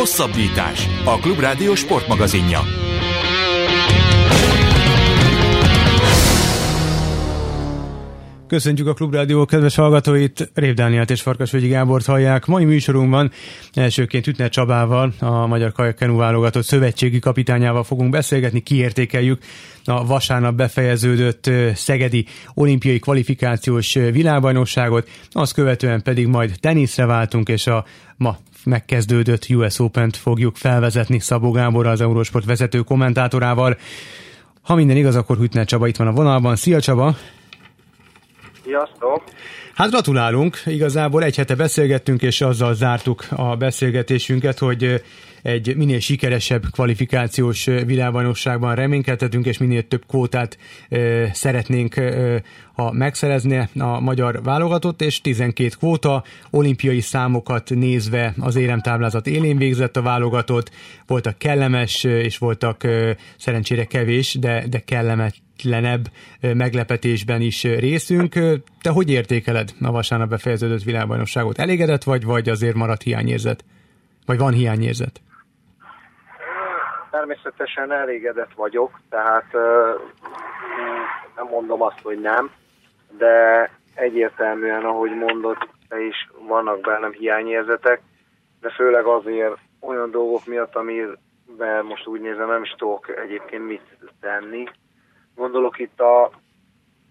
Hosszabbítás. A Klubrádió sportmagazinja. Köszöntjük a Klubrádió kedves hallgatóit, Rév Dánielt és Farkasvölgyi Gábort hallják. Mai műsorunkban elsőként Ütner Csabával, a Magyar Kajakenu válogatott szövetségi kapitányával fogunk beszélgetni, kiértékeljük a vasárnap befejeződött szegedi olimpiai kvalifikációs világbajnokságot, azt követően pedig majd teniszre váltunk, és a ma megkezdődött US Open-t fogjuk felvezetni Szabó Gábor, az Eurosport vezető kommentátorával. Ha minden igaz, akkor Hütner Csaba itt van a vonalban. Szia Csaba! Sziasztok! Hát gratulálunk, igazából egy hete beszélgettünk, és azzal zártuk a beszélgetésünket, hogy egy minél sikeresebb kvalifikációs világbajnokságban reménykedhetünk, és minél több kvótát e, szeretnénk, e, ha megszerezni a magyar válogatott, és 12 kvóta, olimpiai számokat nézve az éremtáblázat élén végzett a válogatott, voltak kellemes, és voltak szerencsére kevés, de, de kellemet legletlenebb meglepetésben is részünk. Te hogy értékeled a vasárnap befejeződött világbajnokságot? Elégedett vagy, vagy azért maradt hiányérzet? Vagy van hiányérzet? Természetesen elégedett vagyok, tehát nem mondom azt, hogy nem, de egyértelműen, ahogy mondod, te is vannak bennem hiányérzetek, de főleg azért olyan dolgok miatt, amiben most úgy nézem, nem is tudok egyébként mit tenni, Gondolok itt a,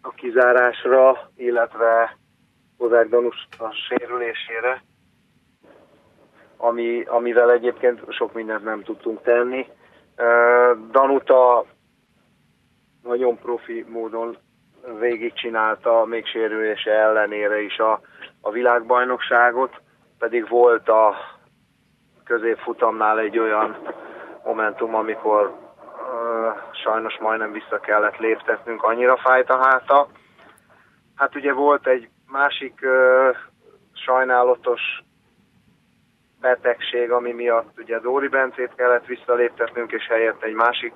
a kizárásra, illetve Kozák Danus a sérülésére, ami, amivel egyébként sok mindent nem tudtunk tenni. Danuta nagyon profi módon végigcsinálta, még sérülése ellenére is a, a világbajnokságot, pedig volt a középfutamnál egy olyan momentum, amikor sajnos majdnem vissza kellett léptetnünk, annyira fájt a háta. Hát ugye volt egy másik sajnálatos betegség, ami miatt ugye Dóri Bencét kellett visszaléptetnünk, és helyett egy másik,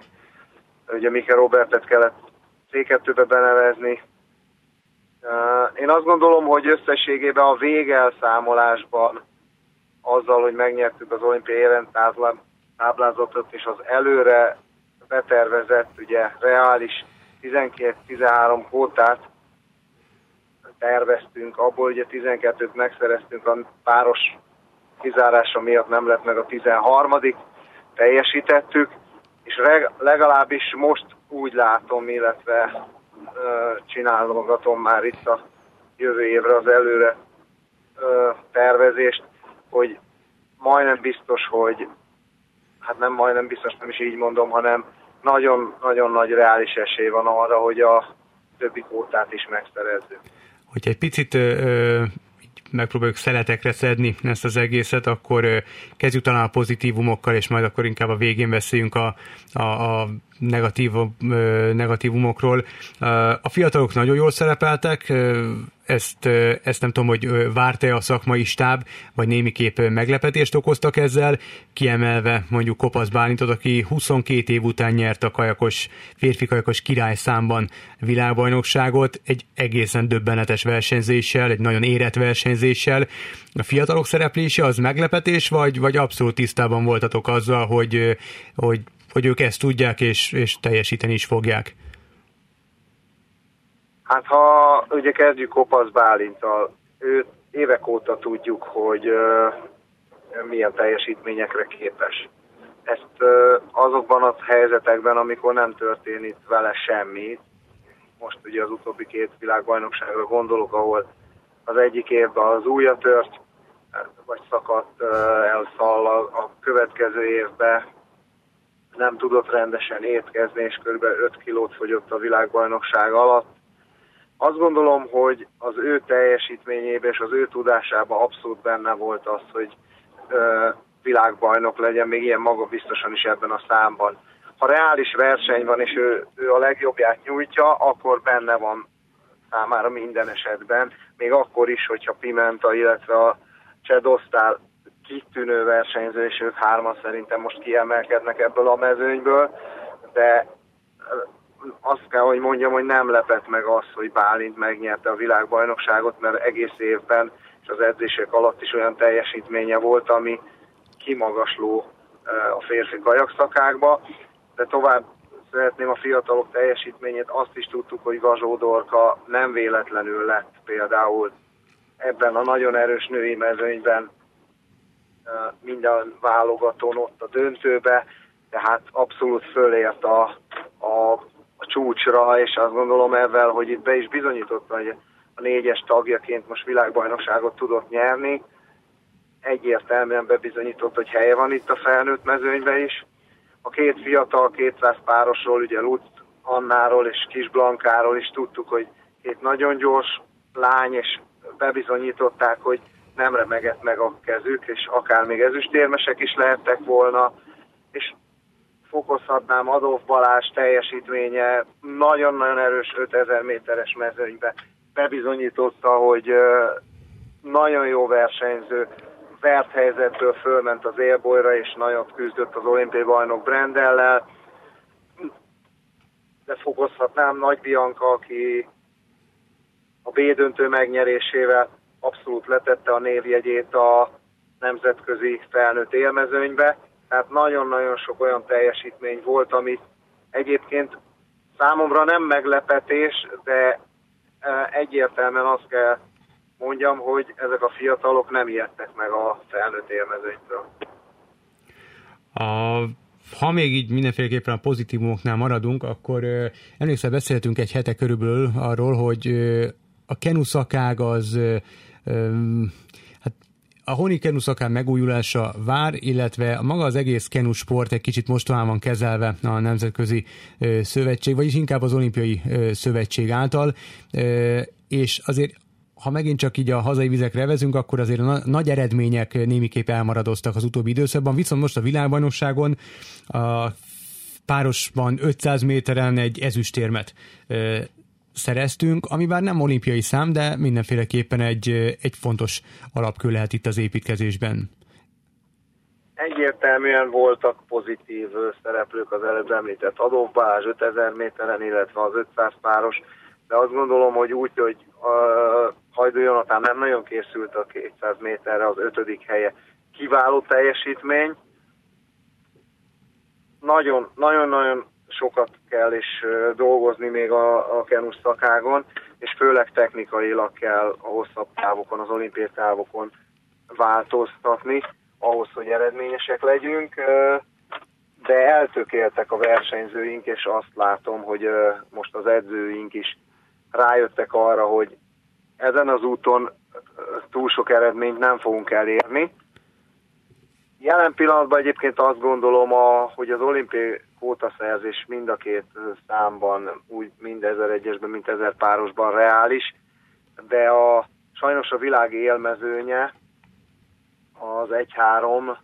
ugye Mike Robertet kellett C2-be benevezni. Uh, én azt gondolom, hogy összességében a végelszámolásban azzal, hogy megnyertük az olimpiai jelenttáblázatot és az előre betervezett, ugye reális 12-13 kvótát terveztünk, abból ugye 12-t megszereztünk, a páros kizárása miatt nem lett meg a 13 teljesítettük, és legalábbis most úgy látom, illetve csinálgatom már itt a jövő évre az előre tervezést, hogy majdnem biztos, hogy hát nem majdnem biztos, nem is így mondom, hanem nagyon-nagyon nagy reális esély van arra, hogy a többi kvótát is megszerezzük. Hogyha egy picit ö, megpróbáljuk szeletekre szedni ezt az egészet, akkor kezdjük talán a pozitívumokkal, és majd akkor inkább a végén beszéljünk a, a, a negatív, negatívumokról. A fiatalok nagyon jól szerepeltek, ezt, ezt nem tudom, hogy várta a szakmai stáb, vagy némiképp meglepetést okoztak ezzel, kiemelve mondjuk Kopasz Bálintot, aki 22 év után nyert a kajakos, férfi kajakos király számban világbajnokságot, egy egészen döbbenetes versenyzéssel, egy nagyon érett versenyzéssel. A fiatalok szereplése az meglepetés, vagy, vagy abszolút tisztában voltatok azzal, hogy, hogy hogy ők ezt tudják és, és teljesíteni is fogják? Hát ha ugye kezdjük Kopasz Bálintal, őt évek óta tudjuk, hogy uh, milyen teljesítményekre képes. Ezt uh, azokban a helyzetekben, amikor nem történik vele semmi, most ugye az utóbbi két világbajnokságra gondolok, ahol az egyik évben az ujja tört, vagy szakadt uh, a, a következő évben nem tudott rendesen étkezni, és kb. 5 kilót fogyott a világbajnokság alatt. Azt gondolom, hogy az ő teljesítményében és az ő tudásában abszolút benne volt az, hogy ö, világbajnok legyen, még ilyen maga biztosan is ebben a számban. Ha reális verseny van, és ő, ő a legjobbját nyújtja, akkor benne van számára minden esetben, még akkor is, hogyha Pimenta, illetve a Csedosztál kitűnő versenyző, és ők hárman szerintem most kiemelkednek ebből a mezőnyből, de azt kell, hogy mondjam, hogy nem lepett meg az, hogy Bálint megnyerte a világbajnokságot, mert egész évben és az edzések alatt is olyan teljesítménye volt, ami kimagasló a férfi kajakszakákba, de tovább szeretném a fiatalok teljesítményét, azt is tudtuk, hogy Gazsó Dorka nem véletlenül lett például ebben a nagyon erős női mezőnyben minden válogatón ott a döntőbe, tehát abszolút fölért a, a, a csúcsra, és azt gondolom ezzel, hogy itt be is bizonyította, hogy a négyes tagjaként most világbajnokságot tudott nyerni, egyértelműen bebizonyított, hogy helye van itt a felnőtt mezőnyben is. A két fiatal 200 párosról, ugye Lutz Annáról és Kis Blankáról is tudtuk, hogy két nagyon gyors lány, és bebizonyították, hogy nem remegett meg a kezük, és akár még ezüstérmesek is lehettek volna, és fokozhatnám Adolf Balázs teljesítménye nagyon-nagyon erős 5000 méteres mezőnybe bebizonyította, hogy nagyon jó versenyző, vert helyzetből fölment az élbolyra, és nagyon küzdött az olimpiai bajnok Brendellel. De fokozhatnám Nagy Bianca, aki a B döntő megnyerésével abszolút letette a névjegyét a nemzetközi felnőtt élmezőnybe. Tehát nagyon-nagyon sok olyan teljesítmény volt, amit egyébként számomra nem meglepetés, de e, egyértelműen azt kell mondjam, hogy ezek a fiatalok nem ijedtek meg a felnőtt élmezőnytől. A ha még így mindenféleképpen a pozitívumoknál maradunk, akkor emlékszel, beszéltünk egy hete körülbelül arról, hogy a kenuszakág az hát a honi kenuszakág megújulása vár, illetve maga az egész kenusport egy kicsit mostohán van kezelve a Nemzetközi Szövetség, vagyis inkább az Olimpiai Szövetség által, és azért ha megint csak így a hazai vizekre vezünk, akkor azért a nagy eredmények némiképp elmaradoztak az utóbbi időszakban, viszont most a világbajnokságon a párosban 500 méteren egy ezüstérmet szereztünk, ami bár nem olimpiai szám, de mindenféleképpen egy, egy fontos alapkő lehet itt az építkezésben. Egyértelműen voltak pozitív szereplők az előbb említett Adolf Balázs 5000 méteren, illetve az 500 páros, de azt gondolom, hogy úgy, hogy a Hajdú Jonatán nem nagyon készült a 200 méterre, az ötödik helye kiváló teljesítmény. Nagyon-nagyon sokat kell is dolgozni még a, a kenus szakágon, és főleg technikailag kell a hosszabb távokon, az olimpiai távokon változtatni, ahhoz, hogy eredményesek legyünk, de eltökéltek a versenyzőink, és azt látom, hogy most az edzőink is rájöttek arra, hogy ezen az úton túl sok eredményt nem fogunk elérni. Jelen pillanatban egyébként azt gondolom, a, hogy az olimpiai kvótaszerzés mind a két számban, úgy mind 1001-esben, mint 1000 párosban reális, de a, sajnos a világ élmezőnye az 1-3,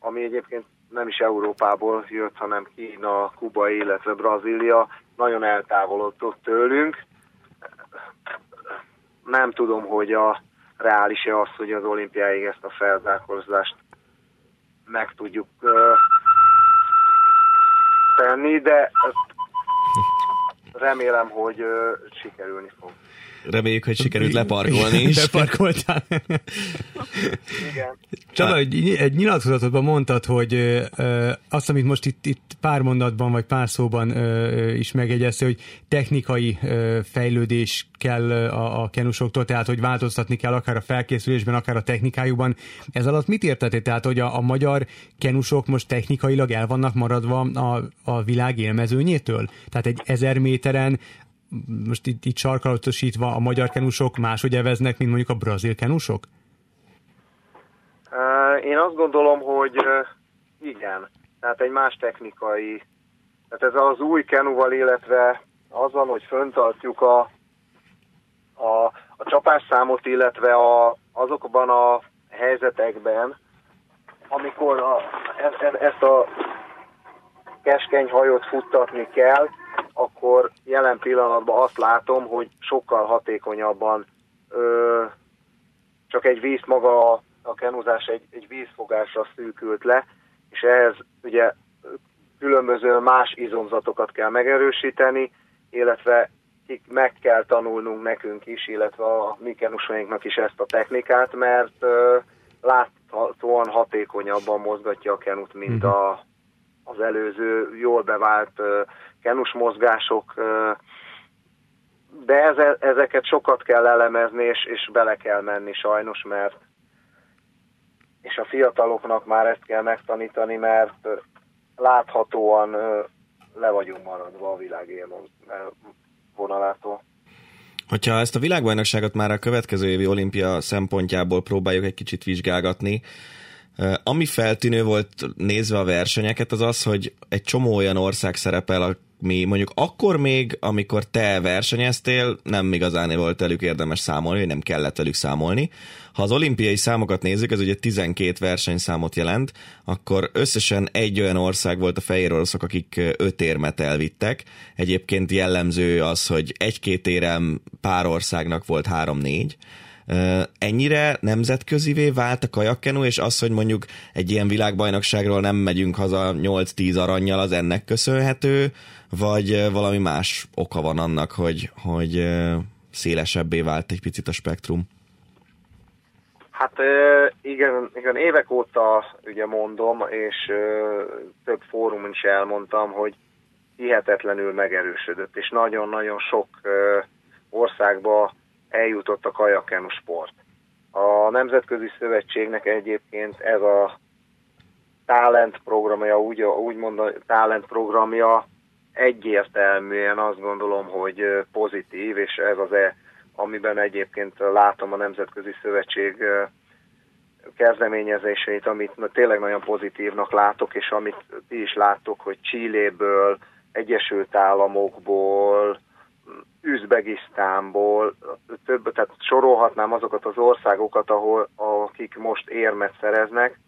ami egyébként nem is Európából jött, hanem Kína, Kuba, illetve Brazília, nagyon eltávolodott tőlünk. Nem tudom, hogy a reális-e az, hogy az olimpiáig ezt a felzárkózást meg tudjuk uh, tenni, de remélem, hogy uh, sikerülni fog. Reméljük, hogy sikerült leparkolni is. Leparkoltál. Igen. Csaba, egy, egy nyilatkozatodban mondtad, hogy ö, azt, amit most itt, itt pár mondatban vagy pár szóban ö, is megjegyezte, hogy technikai ö, fejlődés kell a, a kenusoktól, tehát hogy változtatni kell akár a felkészülésben, akár a technikájukban. Ez alatt mit értettél? Tehát, hogy a, a magyar kenusok most technikailag el vannak maradva a, a világ élmezőnyétől? Tehát egy ezer méteren most itt, itt sarkalatosítva a magyar kenusok máshogy eveznek, mint mondjuk a brazil kenusok? Én azt gondolom, hogy igen. Tehát egy más technikai, tehát ez az új kenuval, illetve az van, hogy föntartjuk a, a, a csapásszámot, illetve a, azokban a helyzetekben, amikor a, e, e, ezt a keskeny hajót futtatni kell, akkor jelen pillanatban azt látom, hogy sokkal hatékonyabban ö, csak egy víz maga a, a kenuzás egy, egy vízfogásra szűkült le, és ehhez ugye különböző más izomzatokat kell megerősíteni, illetve meg kell tanulnunk nekünk is, illetve a mi kenusainknak is ezt a technikát, mert ö, lát, láthatóan hatékonyabban mozgatja a kenut, mint a, az előző jól bevált kenus mozgások, de eze, ezeket sokat kell elemezni, és, és bele kell menni sajnos, mert és a fiataloknak már ezt kell megtanítani, mert láthatóan le vagyunk maradva a világ vonalától. Hogyha ezt a világbajnokságot már a következő évi olimpia szempontjából próbáljuk egy kicsit vizsgálgatni, ami feltűnő volt nézve a versenyeket, az az, hogy egy csomó olyan ország szerepel, mi mondjuk akkor még, amikor te versenyeztél, nem igazán volt elük érdemes számolni, nem kellett velük számolni. Ha az olimpiai számokat nézzük, ez ugye 12 versenyszámot jelent, akkor összesen egy olyan ország volt a fehér oroszok, akik öt érmet elvittek. Egyébként jellemző az, hogy egy-két érem pár országnak volt három-négy. Ennyire nemzetközivé vált a kajakkenu, és az, hogy mondjuk egy ilyen világbajnokságról nem megyünk haza 8-10 aranyjal, az ennek köszönhető, vagy valami más oka van annak, hogy, hogy szélesebbé vált egy picit a spektrum? Hát igen, igen, évek óta ugye mondom, és több fórumon is elmondtam, hogy hihetetlenül megerősödött, és nagyon-nagyon sok országba eljutott a kajakenu sport. A Nemzetközi Szövetségnek egyébként ez a talent programja, úgy, úgy mondom, talent programja egyértelműen azt gondolom, hogy pozitív, és ez az e, amiben egyébként látom a Nemzetközi Szövetség kezdeményezéseit, amit tényleg nagyon pozitívnak látok, és amit ti is láttok, hogy Csilléből, Egyesült Államokból, Üzbegisztánból, több, tehát sorolhatnám azokat az országokat, ahol akik most érmet szereznek,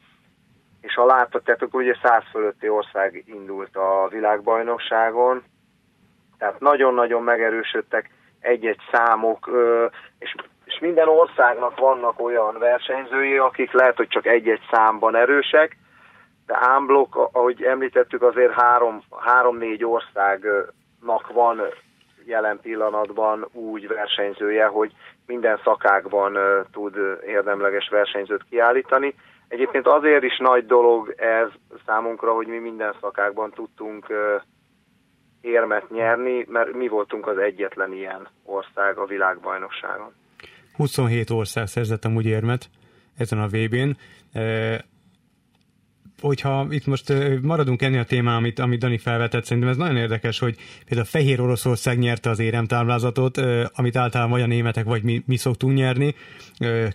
és ha láthatjátok, ugye száz fölötti ország indult a világbajnokságon, tehát nagyon-nagyon megerősödtek egy-egy számok, és, és minden országnak vannak olyan versenyzői, akik lehet, hogy csak egy-egy számban erősek, de ámblok, ahogy említettük, azért három, három-négy országnak van jelen pillanatban úgy versenyzője, hogy minden szakákban tud érdemleges versenyzőt kiállítani. Egyébként azért is nagy dolog ez számunkra, hogy mi minden szakákban tudtunk érmet nyerni, mert mi voltunk az egyetlen ilyen ország a világbajnokságon. 27 ország szerzett amúgy érmet ezen a VB-n hogyha itt most maradunk ennél a témán, amit, amit Dani felvetett, szerintem ez nagyon érdekes, hogy például Fehér Oroszország nyerte az éremtáblázatot, amit általában vagy a németek, vagy mi, mi szoktunk nyerni.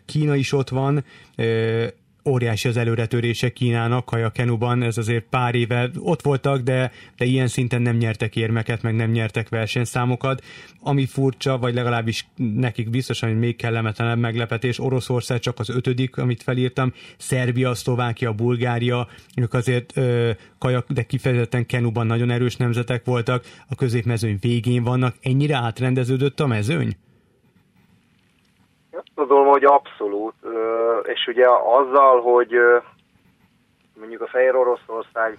Kína is ott van, óriási az előretörése Kínának, Kaja Kenuban, ez azért pár éve ott voltak, de, de ilyen szinten nem nyertek érmeket, meg nem nyertek versenyszámokat. Ami furcsa, vagy legalábbis nekik biztosan, hogy még kellemetlenebb meglepetés, Oroszország csak az ötödik, amit felírtam, Szerbia, Szlovákia, Bulgária, ők azért ö, kajak, de kifejezetten Kenuban nagyon erős nemzetek voltak, a középmezőny végén vannak. Ennyire átrendeződött a mezőny? Azt gondolom, hogy abszolút, és ugye azzal, hogy mondjuk a Fehér Oroszország,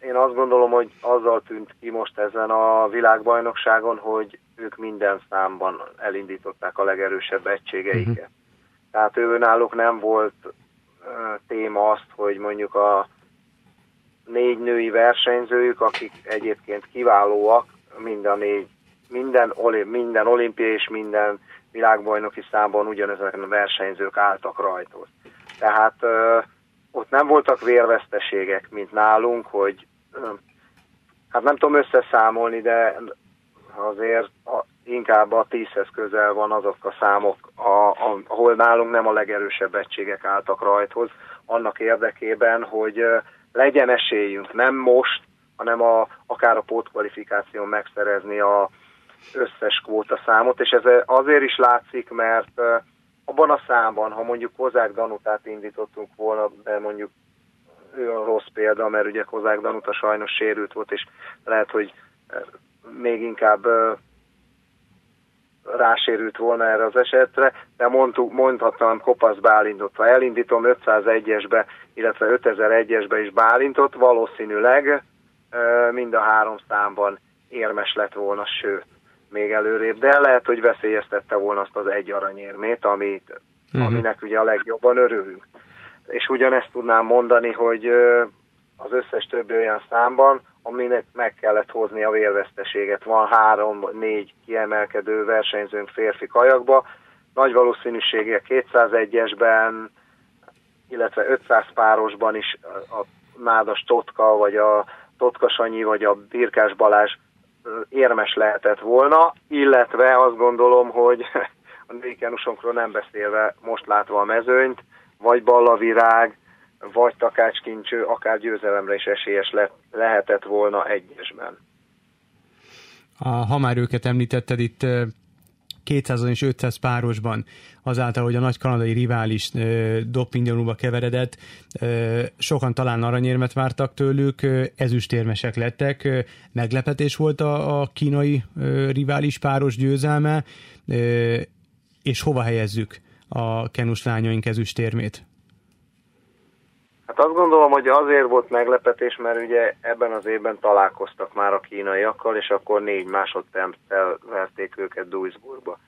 én azt gondolom, hogy azzal tűnt ki most ezen a világbajnokságon, hogy ők minden számban elindították a legerősebb egységeiket. Uh-huh. Tehát ő náluk nem volt téma azt, hogy mondjuk a négy női versenyzőjük, akik egyébként kiválóak, mind a négy, minden, minden olimpia és minden világbajnoki számban ugyanezek a versenyzők álltak rajtól. Tehát ö, ott nem voltak vérveszteségek, mint nálunk, hogy ö, hát nem tudom összeszámolni, de azért a, inkább a tízhez közel van azok a számok, a, a, ahol nálunk nem a legerősebb egységek álltak rajthoz, annak érdekében, hogy ö, legyen esélyünk, nem most, hanem a, akár a pótkvalifikáción megszerezni a, összes kvóta számot, és ez azért is látszik, mert abban a számban, ha mondjuk Kozák Danutát indítottunk volna, de mondjuk ő a rossz példa, mert ugye Kozák Danuta sajnos sérült volt, és lehet, hogy még inkább rásérült volna erre az esetre, de mondtuk, mondhatnám Kopasz Bálintot, ha elindítom 501-esbe, illetve 5001-esbe is Bálintot, valószínűleg mind a három számban érmes lett volna, sőt még előrébb, de lehet, hogy veszélyeztette volna azt az egy aranyérmét, amit, uh-huh. aminek ugye a legjobban örülünk. és ugyanezt tudnám mondani, hogy az összes többi olyan számban, aminek meg kellett hozni a vérveszteséget. Van három-négy kiemelkedő versenyzőnk férfi kajakba, nagy valószínűséggel 201-esben, illetve 500 párosban is a Nádas Totka, vagy a Totka Sanyi, vagy a Birkás Balázs érmes lehetett volna, illetve azt gondolom, hogy a női nem beszélve most látva a mezőnyt, vagy Ballavirág, vagy takácskincső, akár győzelemre is esélyes le, lehetett volna egyesben. A, ha már őket említetted, itt 200 és 500 párosban, azáltal, hogy a nagy kanadai rivális dopinggyanúba keveredett, sokan talán aranyérmet vártak tőlük, ezüstérmesek lettek, meglepetés volt a, a kínai rivális páros győzelme, és hova helyezzük a kenus lányaink ezüstérmét? Hát azt gondolom, hogy azért volt meglepetés, mert ugye ebben az évben találkoztak már a kínaiakkal, és akkor négy másodperccel verték őket Duisburgba.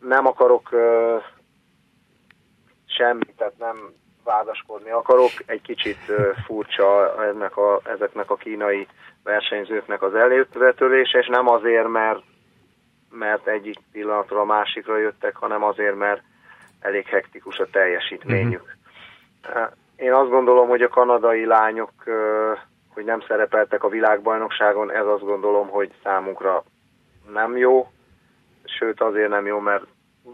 Nem akarok uh, semmit, tehát nem vádaskodni akarok. Egy kicsit uh, furcsa ennek a, ezeknek a kínai versenyzőknek az előtvetölése, és nem azért, mert, mert egyik pillanatra a másikra jöttek, hanem azért, mert elég hektikus a teljesítményük. Uh-huh. Én azt gondolom, hogy a kanadai lányok, hogy nem szerepeltek a világbajnokságon, ez azt gondolom, hogy számunkra nem jó, sőt azért nem jó, mert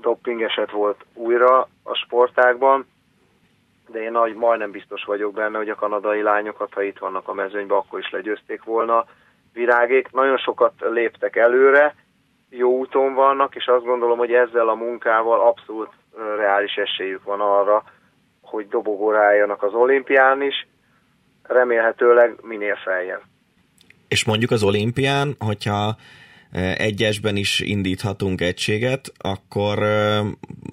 doping eset volt újra a sportágban, de én nagy, majdnem biztos vagyok benne, hogy a kanadai lányokat, ha itt vannak a mezőnyben, akkor is legyőzték volna virágék. Nagyon sokat léptek előre, jó úton vannak, és azt gondolom, hogy ezzel a munkával abszolút reális esélyük van arra, hogy dobogóra álljanak az olimpián is, remélhetőleg minél feljebb. És mondjuk az olimpián, hogyha e, egyesben is indíthatunk egységet, akkor e,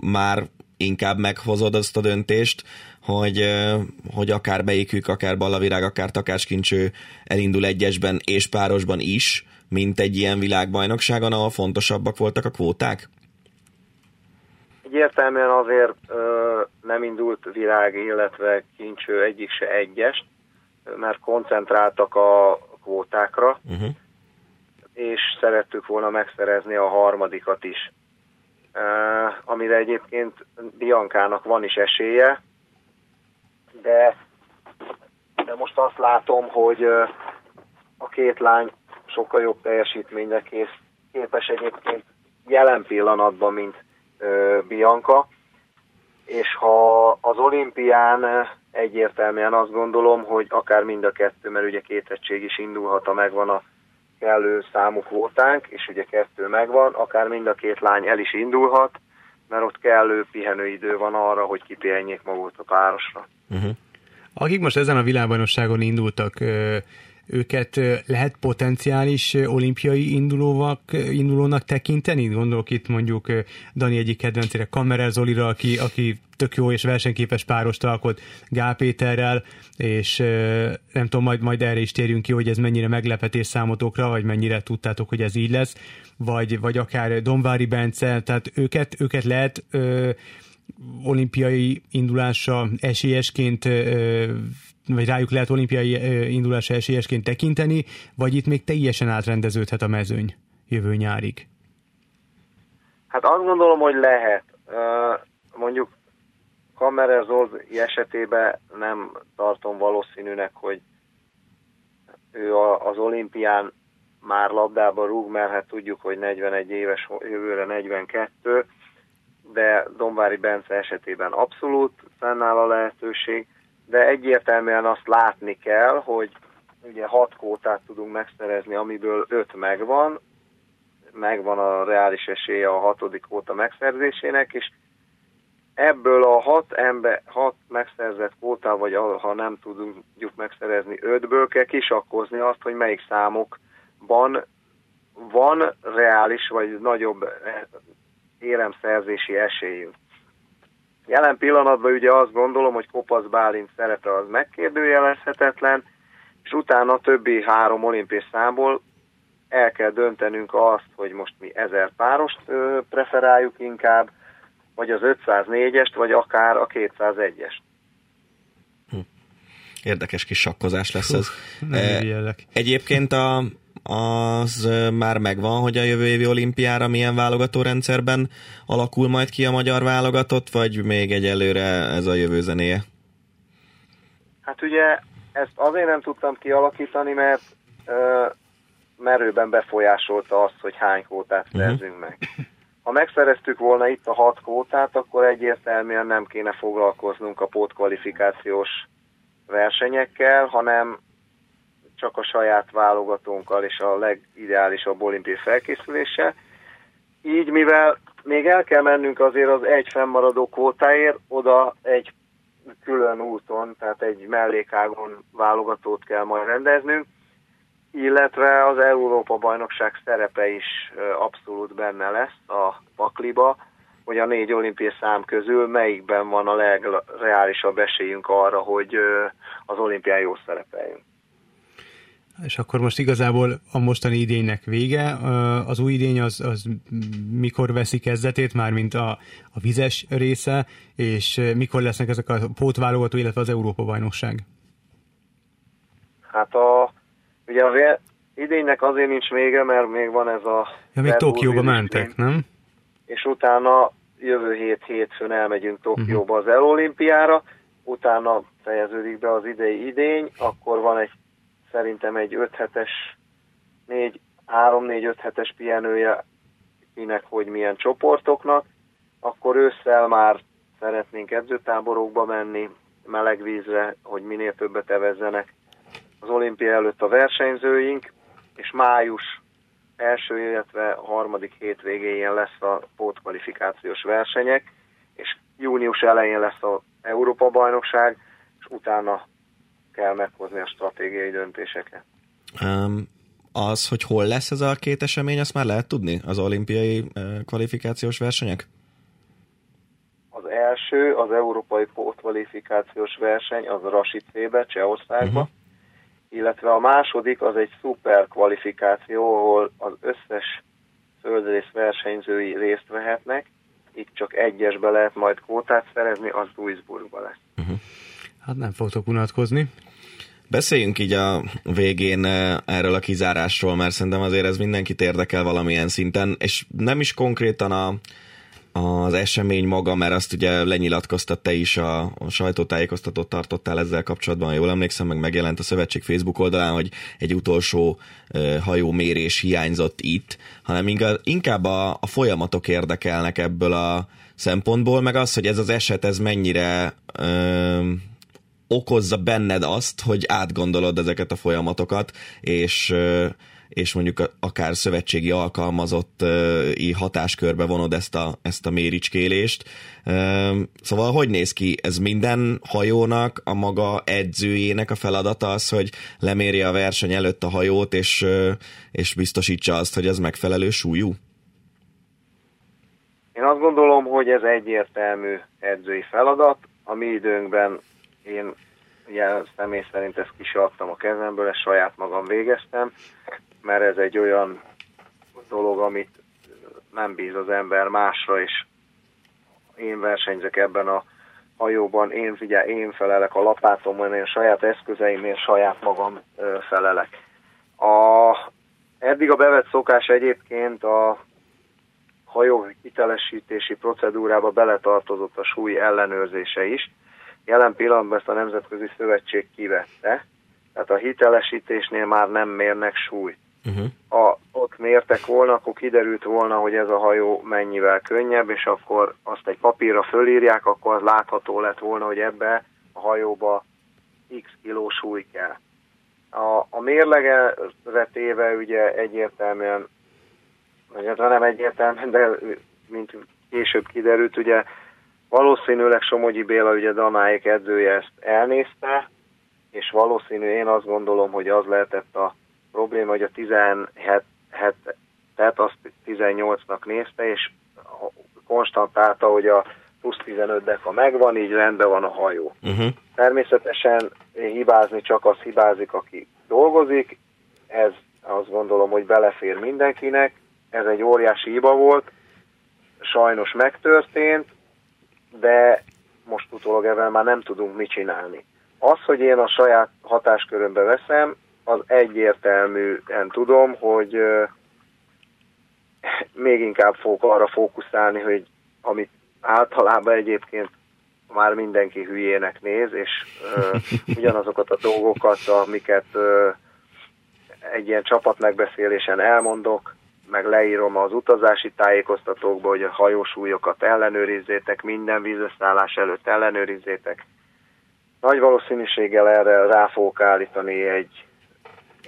már inkább meghozod azt a döntést, hogy, e, hogy akár beikük, akár Ballavirág, akár Takácskincső elindul egyesben és párosban is, mint egy ilyen világbajnokságon, ahol fontosabbak voltak a kvóták? Egyértelműen azért ö, nem indult virág, illetve kincső egyik se egyes, mert koncentráltak a kvótákra, uh-huh. és szerettük volna megszerezni a harmadikat is. Uh, amire egyébként Biankának van is esélye, de, de most azt látom, hogy a két lány sokkal jobb teljesítményre kész, képes egyébként jelen pillanatban, mint Bianca, és ha az olimpián egyértelműen azt gondolom, hogy akár mind a kettő, mert ugye két egység is indulhat, ha megvan a kellő számú kvótánk, és ugye kettő megvan, akár mind a két lány el is indulhat, mert ott kellő pihenőidő van arra, hogy kipihenjék magukat a párosra. Uh-huh. Akik most ezen a világbajnokságon indultak, őket lehet potenciális olimpiai indulóvak, indulónak tekinteni? Gondolok itt mondjuk Dani egyik kedvencére, Kammerer Zolira, aki, aki tök jó és versenyképes párost alkot Gál Péterrel, és nem tudom, majd, majd erre is térjünk ki, hogy ez mennyire meglepetés számotokra, vagy mennyire tudtátok, hogy ez így lesz, vagy, vagy akár Donvári Bence, tehát őket, őket lehet ö, olimpiai indulásra esélyesként ö, vagy rájuk lehet olimpiai indulása esélyesként tekinteni, vagy itt még teljesen átrendeződhet a mezőny jövő nyárig? Hát azt gondolom, hogy lehet. Mondjuk Kammerer Zoldi esetében nem tartom valószínűnek, hogy ő az olimpián már labdába rúg, mert hát tudjuk, hogy 41 éves, jövőre 42, de Dombári Bence esetében abszolút fennáll a lehetőség de egyértelműen azt látni kell, hogy ugye hat kótát tudunk megszerezni, amiből öt megvan, megvan a reális esélye a hatodik kóta megszerzésének, és ebből a hat, ember, hat megszerzett kóta, vagy ha nem tudjuk megszerezni ötből, kell kisakkozni azt, hogy melyik számokban van reális, vagy nagyobb éremszerzési esélyünk. Jelen pillanatban ugye azt gondolom, hogy Kopasz Bálint szerepe az megkérdőjelezhetetlen, és utána a többi három olimpiás számból el kell döntenünk azt, hogy most mi ezer párost ö, preferáljuk inkább, vagy az 504-est, vagy akár a 201-est. Hm. Érdekes kis sakkozás lesz ez. nem e, egyébként a, az már megvan, hogy a jövő évi olimpiára milyen válogatórendszerben alakul majd ki a magyar válogatott, vagy még egyelőre ez a jövő zenéje? Hát ugye ezt azért nem tudtam kialakítani, mert ö, merőben befolyásolta azt, hogy hány kvótát uh-huh. szerzünk meg. Ha megszereztük volna itt a hat kvótát, akkor egyértelműen nem kéne foglalkoznunk a pótkvalifikációs versenyekkel, hanem csak a saját válogatónkkal és a legideálisabb olimpiai felkészüléssel. Így, mivel még el kell mennünk azért az egy fennmaradó kvótáért, oda egy külön úton, tehát egy mellékágon válogatót kell majd rendeznünk, illetve az Európa-bajnokság szerepe is abszolút benne lesz a pakliba, hogy a négy olimpiai szám közül melyikben van a legreálisabb esélyünk arra, hogy az olimpián jó szerepeljünk. És akkor most igazából a mostani idénynek vége. Az új idény az, az mikor veszi kezdetét, már mint a, a vizes része, és mikor lesznek ezek a pótválogató, illetve az Európa-bajnokság? Hát a, ugye az idénynek azért nincs vége, mert még van ez a... Ja, még Tokióba mentek, nem? És utána jövő hét hétfőn elmegyünk Tokióba uh-huh. az Elolimpiára, utána fejeződik be az idei idény, akkor van egy szerintem egy 5 hetes, 4, 3-4-5 hetes pihenője kinek, hogy milyen csoportoknak, akkor ősszel már szeretnénk edzőtáborokba menni, meleg vízre, hogy minél többet evezzenek az olimpia előtt a versenyzőink, és május első, illetve harmadik hétvégéjén lesz a pótkvalifikációs versenyek, és június elején lesz az Európa-bajnokság, és utána kell meghozni a stratégiai döntéseket. Um, az, hogy hol lesz ez a két esemény, azt már lehet tudni? Az olimpiai uh, kvalifikációs versenyek? Az első, az európai kvalifikációs verseny, az Rasicébe, Csehországba, uh-huh. illetve a második, az egy szuper kvalifikáció, ahol az összes földrész versenyzői részt vehetnek, itt csak egyesbe lehet majd kvótát szerezni, az Duisburgba lesz. Uh-huh. Hát nem fogtok unatkozni. Beszéljünk így a végén eh, erről a kizárásról, mert szerintem azért ez mindenkit érdekel valamilyen szinten, és nem is konkrétan a, az esemény maga, mert azt ugye lenyilatkoztat te is, a, a sajtótájékoztatót tartottál ezzel kapcsolatban, jól emlékszem, meg megjelent a szövetség Facebook oldalán, hogy egy utolsó uh, hajómérés hiányzott itt, hanem inkább a, a folyamatok érdekelnek ebből a szempontból, meg az, hogy ez az eset, ez mennyire uh, okozza benned azt, hogy átgondolod ezeket a folyamatokat, és és mondjuk akár szövetségi alkalmazott hatáskörbe vonod ezt a, ezt a méricskélést. Szóval hogy néz ki? Ez minden hajónak, a maga edzőjének a feladata az, hogy lemérje a verseny előtt a hajót, és, és biztosítsa azt, hogy ez megfelelő súlyú? Én azt gondolom, hogy ez egyértelmű edzői feladat. A mi időnkben én ugye személy szerint ezt kisartam a kezemből, ezt saját magam végeztem, mert ez egy olyan dolog, amit nem bíz az ember másra, és én versenyzek ebben a hajóban, én figyelj, én felelek a lapátomon, én saját eszközeimért saját magam felelek. A, eddig a bevett szokás egyébként a hajó hitelesítési procedúrába beletartozott a súly ellenőrzése is, Jelen pillanatban ezt a Nemzetközi Szövetség kivette, tehát a hitelesítésnél már nem mérnek súlyt. Uh-huh. Ha ott mértek volna, akkor kiderült volna, hogy ez a hajó mennyivel könnyebb, és akkor azt egy papírra fölírják, akkor az látható lett volna, hogy ebbe a hajóba x kiló súly kell. A, a mérlegre téve ugye egyértelműen, vagy hát nem egyértelműen, de mint később kiderült, ugye Valószínűleg Somogyi Béla, ugye Danáék edzője ezt elnézte, és valószínű, én azt gondolom, hogy az lehetett a probléma, hogy a 17 tehát azt 18-nak nézte, és konstantálta, hogy a plusz 15 deka megvan, így rendben van a hajó. Uh-huh. Természetesen hibázni csak az hibázik, aki dolgozik, ez azt gondolom, hogy belefér mindenkinek, ez egy óriási hiba volt, sajnos megtörtént, de most utólag ebben már nem tudunk mit csinálni. Az, hogy én a saját hatáskörömbe veszem, az egyértelműen tudom, hogy még inkább fogok arra fókuszálni, hogy amit általában egyébként már mindenki hülyének néz, és ö, ugyanazokat a dolgokat, amiket ö, egy ilyen csapatmegbeszélésen elmondok, meg leírom az utazási tájékoztatókba, hogy a hajósúlyokat ellenőrizzétek, minden vízösszállás előtt ellenőrizzétek. Nagy valószínűséggel erre rá fogok állítani egy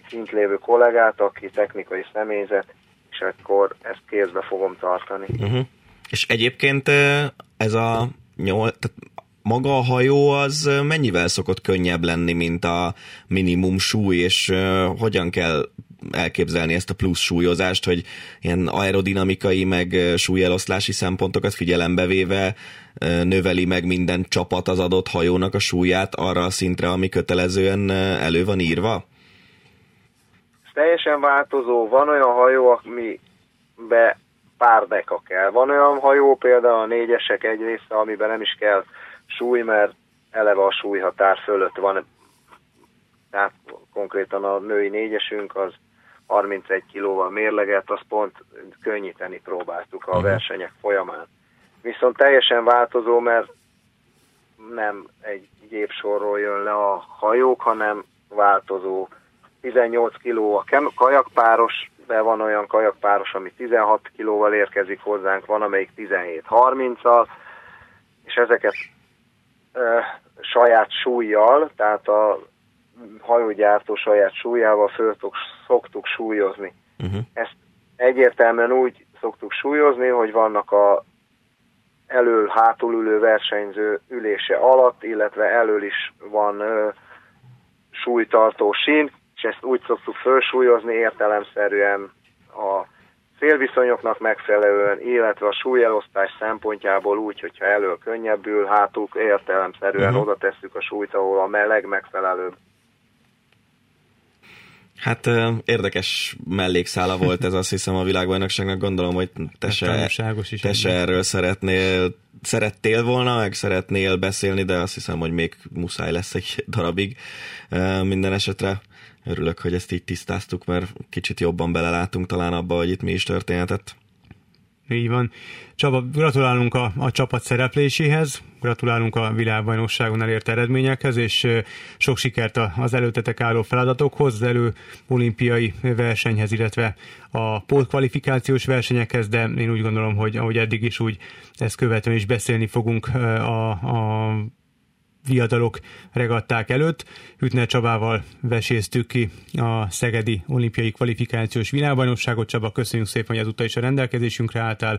kint lévő kollégát, aki technikai személyzet, és akkor ezt kézbe fogom tartani. Uh-huh. És egyébként ez a nyol, tehát maga a hajó az mennyivel szokott könnyebb lenni, mint a minimum súly, és hogyan kell elképzelni ezt a plusz súlyozást, hogy ilyen aerodinamikai meg súlyeloszlási szempontokat figyelembe véve növeli meg minden csapat az adott hajónak a súlyát arra a szintre, ami kötelezően elő van írva? teljesen változó. Van olyan hajó, amibe pár deka kell. Van olyan hajó, például a négyesek egy része, amiben nem is kell súly, mert eleve a súlyhatár fölött van. Tehát konkrétan a női négyesünk az 31 kilóval mérleget, azt pont könnyíteni próbáltuk a mhm. versenyek folyamán. Viszont teljesen változó, mert nem egy gépsorról jön le a hajók, hanem változó 18 kiló a kajakpáros, de van olyan kajakpáros, ami 16 kilóval érkezik hozzánk, van amelyik 17-30-al, és ezeket e, saját súlyjal, tehát a hajógyártó saját súlyával föl szoktuk súlyozni. Uh-huh. Ezt egyértelműen úgy szoktuk súlyozni, hogy vannak a elől-hátul ülő versenyző ülése alatt, illetve elől is van ö, súlytartó sín, és ezt úgy szoktuk felsúlyozni értelemszerűen a szélviszonyoknak megfelelően, illetve a súlyelosztás szempontjából úgy, hogyha elől könnyebbül, hátul értelemszerűen uh-huh. oda tesszük a súlyt, ahol a meleg megfelelőbb. Hát érdekes mellékszála volt ez, azt hiszem a világbajnokságnak, gondolom, hogy te se, is te se erről szeretnél, szerettél volna, meg szeretnél beszélni, de azt hiszem, hogy még muszáj lesz egy darabig minden esetre. Örülök, hogy ezt így tisztáztuk, mert kicsit jobban belelátunk talán abba, hogy itt mi is történhetett. Így van. Csaba, gratulálunk a, a csapat szerepléséhez, gratulálunk a világbajnokságon elért eredményekhez, és sok sikert az előtetek álló feladatokhoz, az elő olimpiai versenyhez, illetve a pótkvalifikációs versenyekhez, de én úgy gondolom, hogy ahogy eddig is úgy ezt követően is beszélni fogunk a, a viadalok regatták előtt. Hütner Csabával veséztük ki a Szegedi olimpiai kvalifikációs világbajnokságot. Csaba, köszönjük szépen, hogy ezúttal is a rendelkezésünkre álltál.